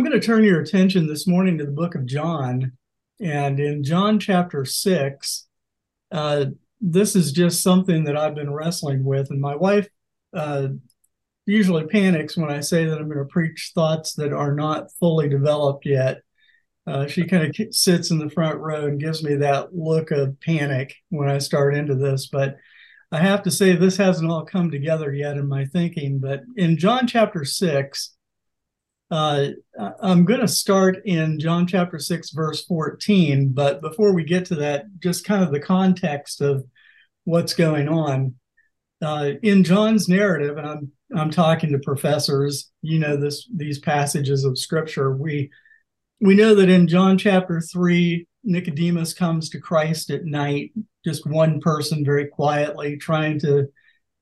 I'm going to turn your attention this morning to the book of John. And in John chapter 6, uh, this is just something that I've been wrestling with. And my wife uh, usually panics when I say that I'm going to preach thoughts that are not fully developed yet. Uh, she kind of sits in the front row and gives me that look of panic when I start into this. But I have to say, this hasn't all come together yet in my thinking. But in John chapter 6, uh, I'm going to start in John chapter 6, verse 14. But before we get to that, just kind of the context of what's going on. Uh, in John's narrative, and I'm I'm talking to professors, you know this these passages of scripture. We we know that in John chapter 3, Nicodemus comes to Christ at night, just one person very quietly trying to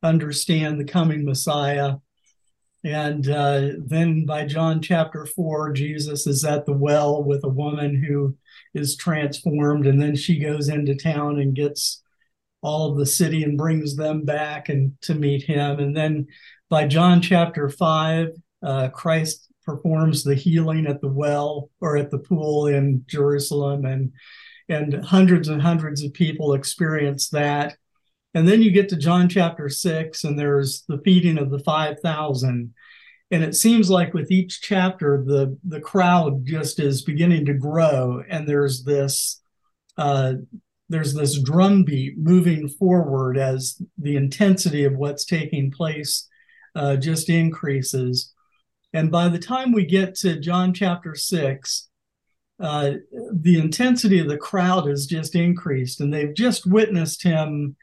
understand the coming Messiah. And uh, then by John chapter 4, Jesus is at the well with a woman who is transformed. And then she goes into town and gets all of the city and brings them back and to meet him. And then by John chapter 5, uh, Christ performs the healing at the well or at the pool in Jerusalem. And, and hundreds and hundreds of people experience that. And then you get to John chapter six, and there's the feeding of the 5,000. And it seems like with each chapter, the, the crowd just is beginning to grow. And there's this, uh, there's this drumbeat moving forward as the intensity of what's taking place uh, just increases. And by the time we get to John chapter six, uh, the intensity of the crowd has just increased, and they've just witnessed him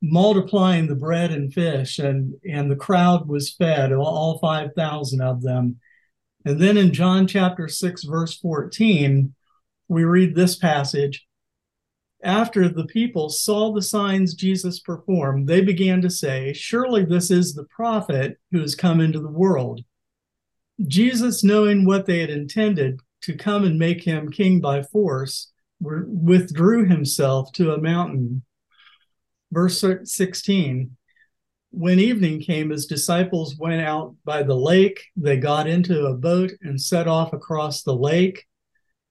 multiplying the bread and fish and and the crowd was fed all 5000 of them. And then in john chapter 6 verse 14 we read this passage. After the people saw the signs jesus performed they began to say surely this is the prophet who has come into the world. Jesus knowing what they had intended to come and make him king by force withdrew himself to a mountain Verse 16 When evening came, his disciples went out by the lake. They got into a boat and set off across the lake.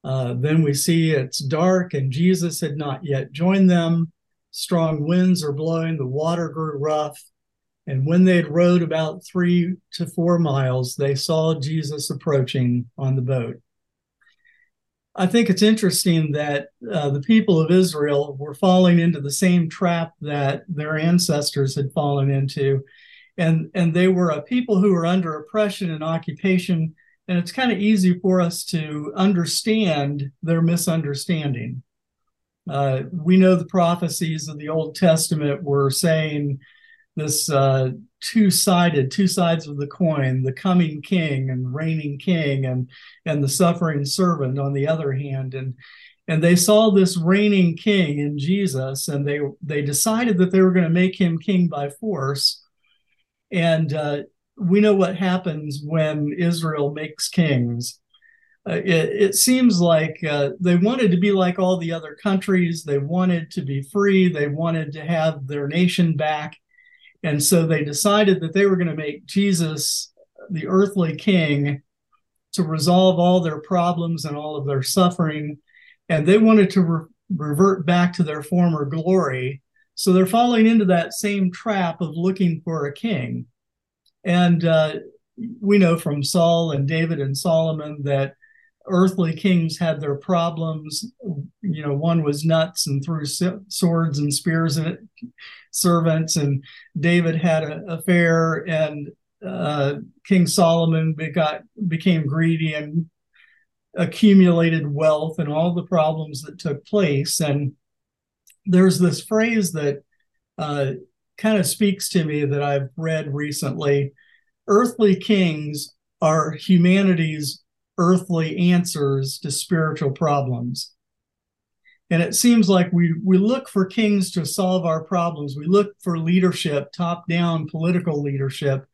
Uh, then we see it's dark and Jesus had not yet joined them. Strong winds are blowing, the water grew rough. And when they had rowed about three to four miles, they saw Jesus approaching on the boat. I think it's interesting that uh, the people of Israel were falling into the same trap that their ancestors had fallen into. And, and they were a people who were under oppression and occupation. And it's kind of easy for us to understand their misunderstanding. Uh, we know the prophecies of the Old Testament were saying this uh, two-sided, two sides of the coin, the coming king and reigning king and and the suffering servant on the other hand. And and they saw this reigning king in Jesus, and they they decided that they were going to make him king by force. And uh, we know what happens when Israel makes kings. Uh, it, it, seems like uh, they wanted to be like all the other countries. They wanted to be free. They wanted to have their nation back. And so they decided that they were going to make Jesus the earthly king to resolve all their problems and all of their suffering. And they wanted to re- revert back to their former glory. So they're falling into that same trap of looking for a king. And uh, we know from Saul and David and Solomon that earthly kings had their problems. You know, one was nuts and threw swords and spears at servants, and David had an affair, and uh, King Solomon became greedy and accumulated wealth and all the problems that took place. And there's this phrase that uh, kind of speaks to me that I've read recently. Earthly kings are humanity's earthly answers to spiritual problems. And it seems like we, we look for kings to solve our problems. We look for leadership, top down political leadership,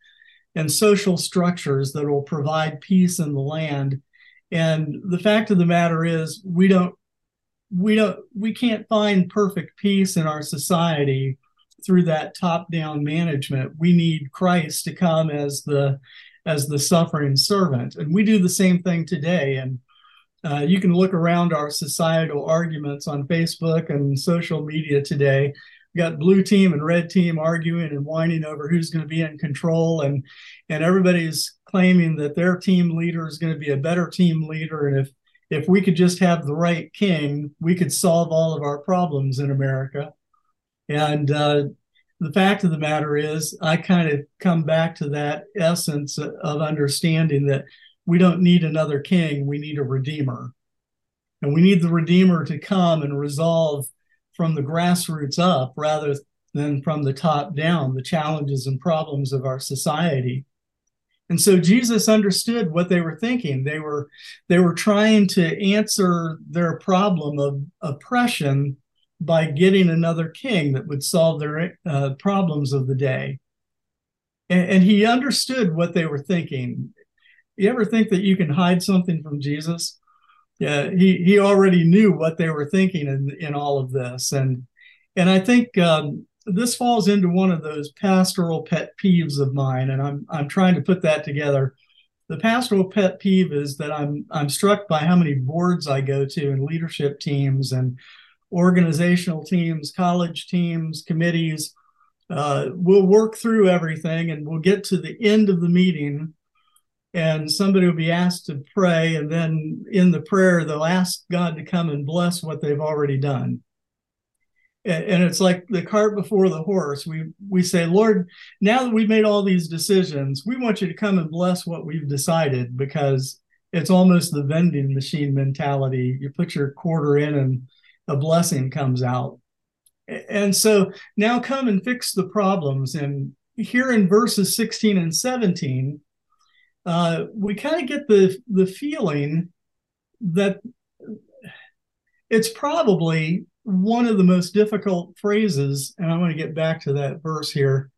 and social structures that will provide peace in the land. And the fact of the matter is, we don't we don't we can't find perfect peace in our society through that top down management we need christ to come as the as the suffering servant. And we do the same thing today. And uh, you can look around our societal arguments on Facebook and social media today. We got blue team and red team arguing and whining over who's going to be in control, and and everybody's claiming that their team leader is going to be a better team leader, and if if we could just have the right king, we could solve all of our problems in America. And uh, the fact of the matter is, I kind of come back to that essence of understanding that we don't need another king, we need a redeemer. And we need the redeemer to come and resolve from the grassroots up rather than from the top down the challenges and problems of our society. And so Jesus understood what they were thinking. They were they were trying to answer their problem of oppression by getting another king that would solve their uh, problems of the day. And, and he understood what they were thinking. You ever think that you can hide something from Jesus? Yeah, he he already knew what they were thinking in in all of this, and and I think um, this falls into one of those pastoral pet peeves of mine, and I'm I'm trying to put that together. The pastoral pet peeve is that I'm I'm struck by how many boards I go to and leadership teams and organizational teams, college teams, committees. Uh, we'll work through everything and we'll get to the end of the meeting and somebody will be asked to pray and then in the prayer they'll ask god to come and bless what they've already done. And it's like the cart before the horse. We we say lord now that we've made all these decisions we want you to come and bless what we've decided because it's almost the vending machine mentality. You put your quarter in and a blessing comes out. And so now come and fix the problems. And here in verses 16 and 17, uh, we kind of get the, the feeling that it's probably one of the most difficult phrases. And I want to get back to that verse here.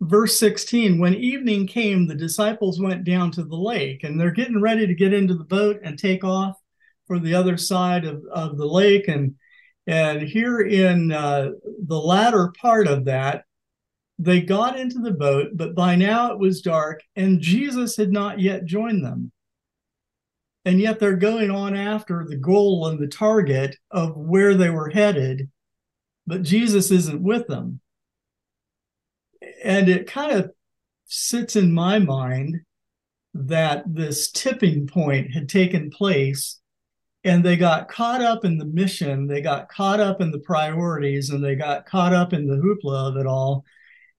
Verse 16 When evening came, the disciples went down to the lake and they're getting ready to get into the boat and take off for the other side of, of the lake. And and here in uh, the latter part of that, they got into the boat, but by now it was dark, and Jesus had not yet joined them. And yet they're going on after the goal and the target of where they were headed, but Jesus isn't with them. And it kind of sits in my mind that this tipping point had taken place and they got caught up in the mission they got caught up in the priorities and they got caught up in the hoopla of it all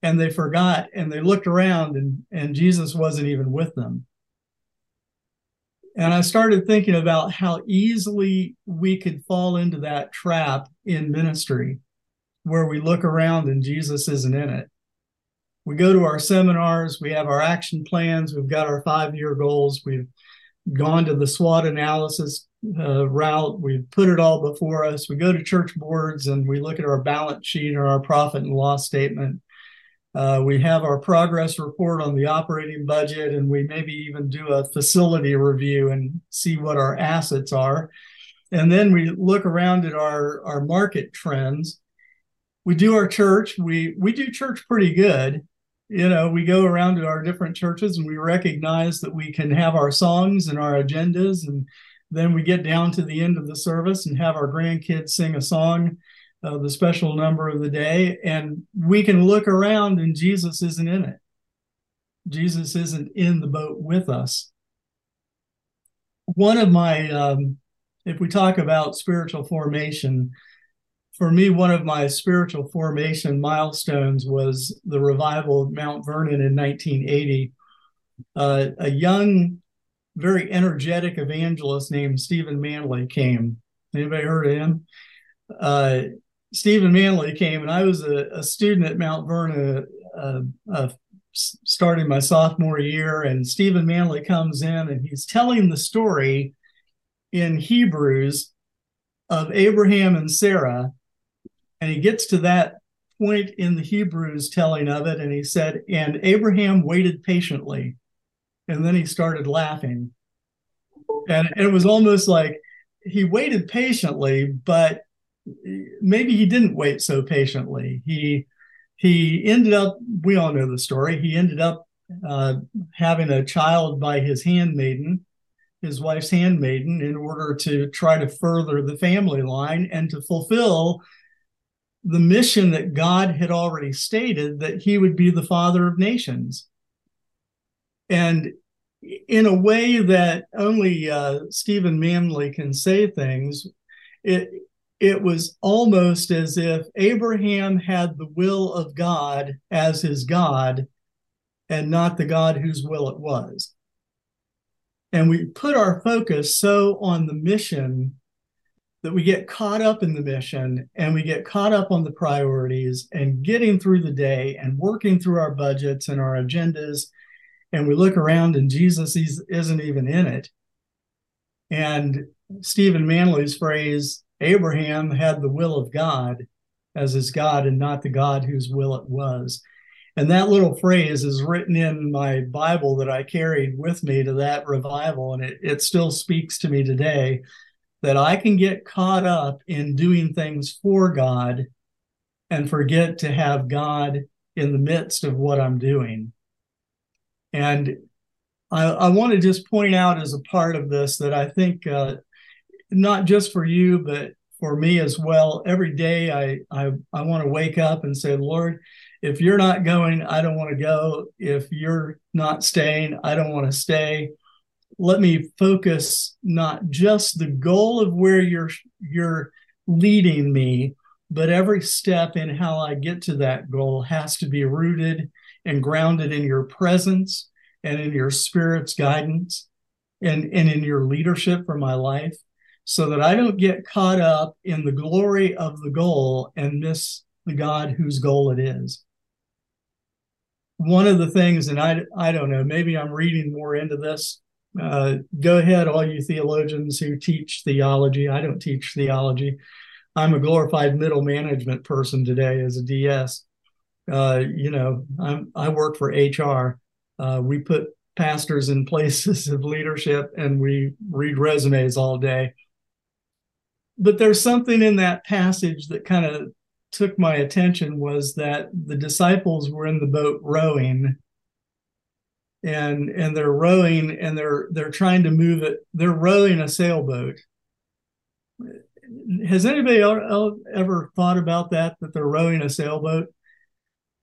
and they forgot and they looked around and and jesus wasn't even with them. And i started thinking about how easily we could fall into that trap in ministry where we look around and jesus isn't in it. We go to our seminars we have our action plans we've got our five year goals we've gone to the SWOT analysis uh, route. We put it all before us. We go to church boards and we look at our balance sheet or our profit and loss statement. Uh, we have our progress report on the operating budget, and we maybe even do a facility review and see what our assets are. And then we look around at our, our market trends. We do our church. We we do church pretty good you know, we go around to our different churches and we recognize that we can have our songs and our agendas. And then we get down to the end of the service and have our grandkids sing a song, uh, the special number of the day. And we can look around and Jesus isn't in it. Jesus isn't in the boat with us. One of my, um, if we talk about spiritual formation, for me, one of my spiritual formation milestones was the revival of Mount Vernon in 1980. Uh, a young, very energetic evangelist named Stephen Manley came. Anybody heard of him? Uh, Stephen Manley came, and I was a, a student at Mount Vernon, uh, uh starting my sophomore year. And Stephen Manley comes in, and he's telling the story in Hebrews of Abraham and Sarah and he gets to that point in the Hebrews telling of it, and he said, And Abraham waited patiently. And then he started laughing. And it was almost like he waited patiently, but maybe he didn't wait so patiently. He he ended up, we all know the story, he ended up uh, having a child by his handmaiden, his wife's handmaiden, in order to try to further the family line and to fulfill the mission that God had already stated that he would be the father of nations. And in a way that only uh, Stephen Manley can say things, it it was almost as if Abraham had the will of God as his God and not the God whose will it was. And we put our focus so on the mission that we get caught up in the mission and we get caught up on the priorities and getting through the day and working through our budgets and our agendas. And we look around and Jesus isn't even in it. And Stephen Manley's phrase, Abraham had the will of God as his God and not the God whose will it was. And that little phrase is written in my Bible that I carried with me to that revival. And it, it still speaks to me today that I can get caught up in doing things for God and forget to have God in the midst of what I'm doing. And I, I want to just point out as a part of this that I think uh, not just for you, but for me as well. Every day I I, I want to wake up and say, Lord, if you're not going, I don't want to go. If you're not staying, I don't want to stay. Let me focus not just the goal of where you're you're leading me, but every step in how I get to that goal has to be rooted and grounded in your presence and in your spirit's guidance and, and in your leadership for my life so that I don't get caught up in the glory of the goal and miss the God whose goal it is. One of the things, and I, I don't know, maybe I'm reading more into this. Uh, go ahead, all you theologians who teach theology. I don't teach theology. I'm a glorified middle management person today as a DS. Uh, you know, I'm, I work for HR. Uh, we put pastors in places of leadership and we read resumes all day. But there's something in that passage that kind of took my attention was that the disciples were in the boat rowing. And and they're rowing and they're they're trying to move it. They're rowing a sailboat. Has anybody ever thought about that that they're rowing a sailboat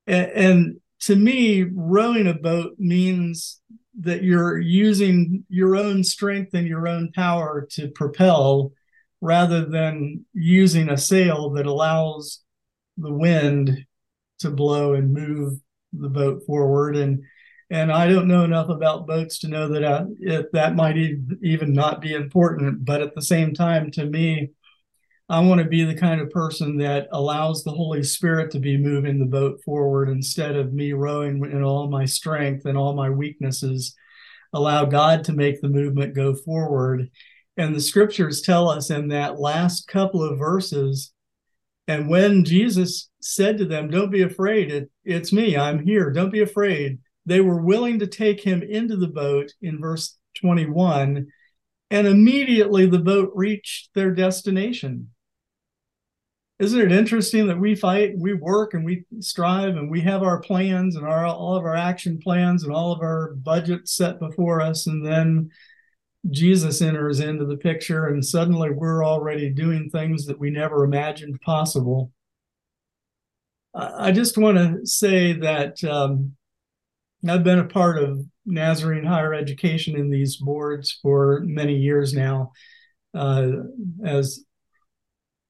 and, and to me rowing a boat means that you're using your own strength and your own power to propel rather than using a sail that allows the wind to blow and move the boat forward and and I don't know enough about boats to know that uh, it, that might even not be important. But at the same time, to me, I want to be the kind of person that allows the Holy Spirit to be moving the boat forward instead of me rowing in all my strength and all my weaknesses. Allow God to make the movement go forward and the scriptures tell us in that last couple of verses, and when Jesus said to them, Don't be afraid, it, it's me, I'm here, don't be afraid, they were willing to take him into the boat in verse 21, and immediately the boat reached their destination. Isn't it interesting that we fight, we work, and we strive, and we have our plans and our all of our action plans and all of our budgets set before us, and then Jesus enters into the picture, and suddenly we're already doing things that we never imagined possible. I just want to say that um, I've been a part of Nazarene higher education in these boards for many years now. Uh, as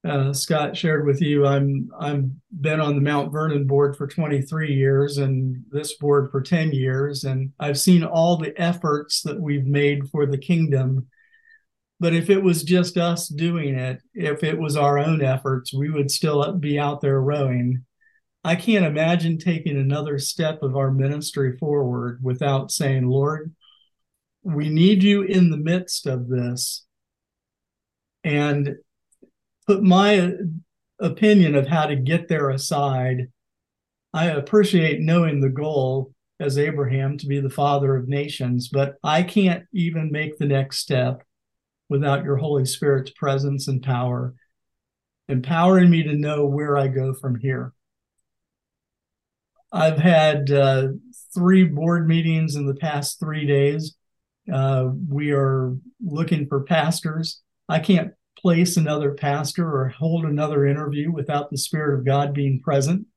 uh, Scott shared with you, I'm I'm been on the Mount Vernon board for 23 years and this board for 10 years, and I've seen all the efforts that we've made for the kingdom. But if it was just us doing it, if it was our own efforts, we would still be out there rowing. I can't imagine taking another step of our ministry forward without saying, Lord, we need you in the midst of this. And put my opinion of how to get there aside. I appreciate knowing the goal as Abraham to be the father of nations, but I can't even make the next step without your Holy Spirit's presence and power, empowering me to know where I go from here. I've had uh, three board meetings in the past three days. Uh, we are looking for pastors. I can't place another pastor or hold another interview without the Spirit of God being present.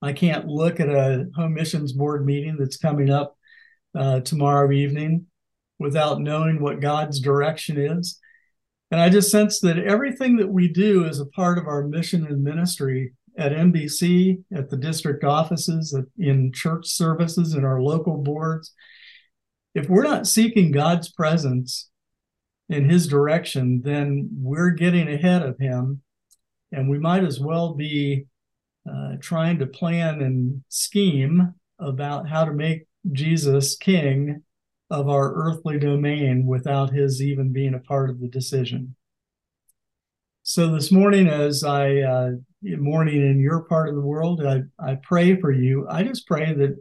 I can't look at a home missions board meeting that's coming up uh, tomorrow evening without knowing what God's direction is. And I just sense that everything that we do is a part of our mission and ministry at NBC, at the district offices, in church services, in our local boards. If we're not seeking God's presence in His direction, then we're getting ahead of Him. And we might as well be uh, trying to plan and scheme about how to make Jesus king of our earthly domain without his even being a part of the decision. So this morning, as I uh, morning in your part of the world, I, I pray for you. I just pray that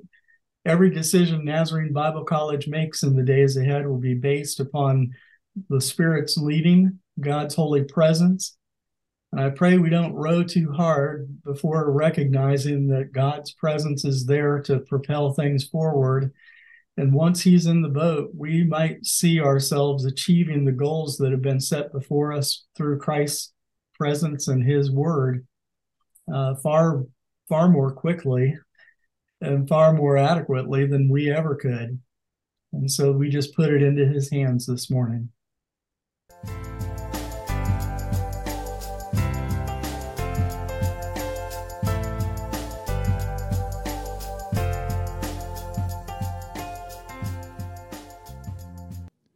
every decision Nazarene Bible College makes in the days ahead will be based upon the Spirit's leading, God's holy presence. And I pray we don't row too hard before recognizing that God's presence is there to propel things forward and once he's in the boat, we might see ourselves achieving the goals that have been set before us through Christ's presence and his word uh, far, far more quickly and far more adequately than we ever could. And so we just put it into his hands this morning.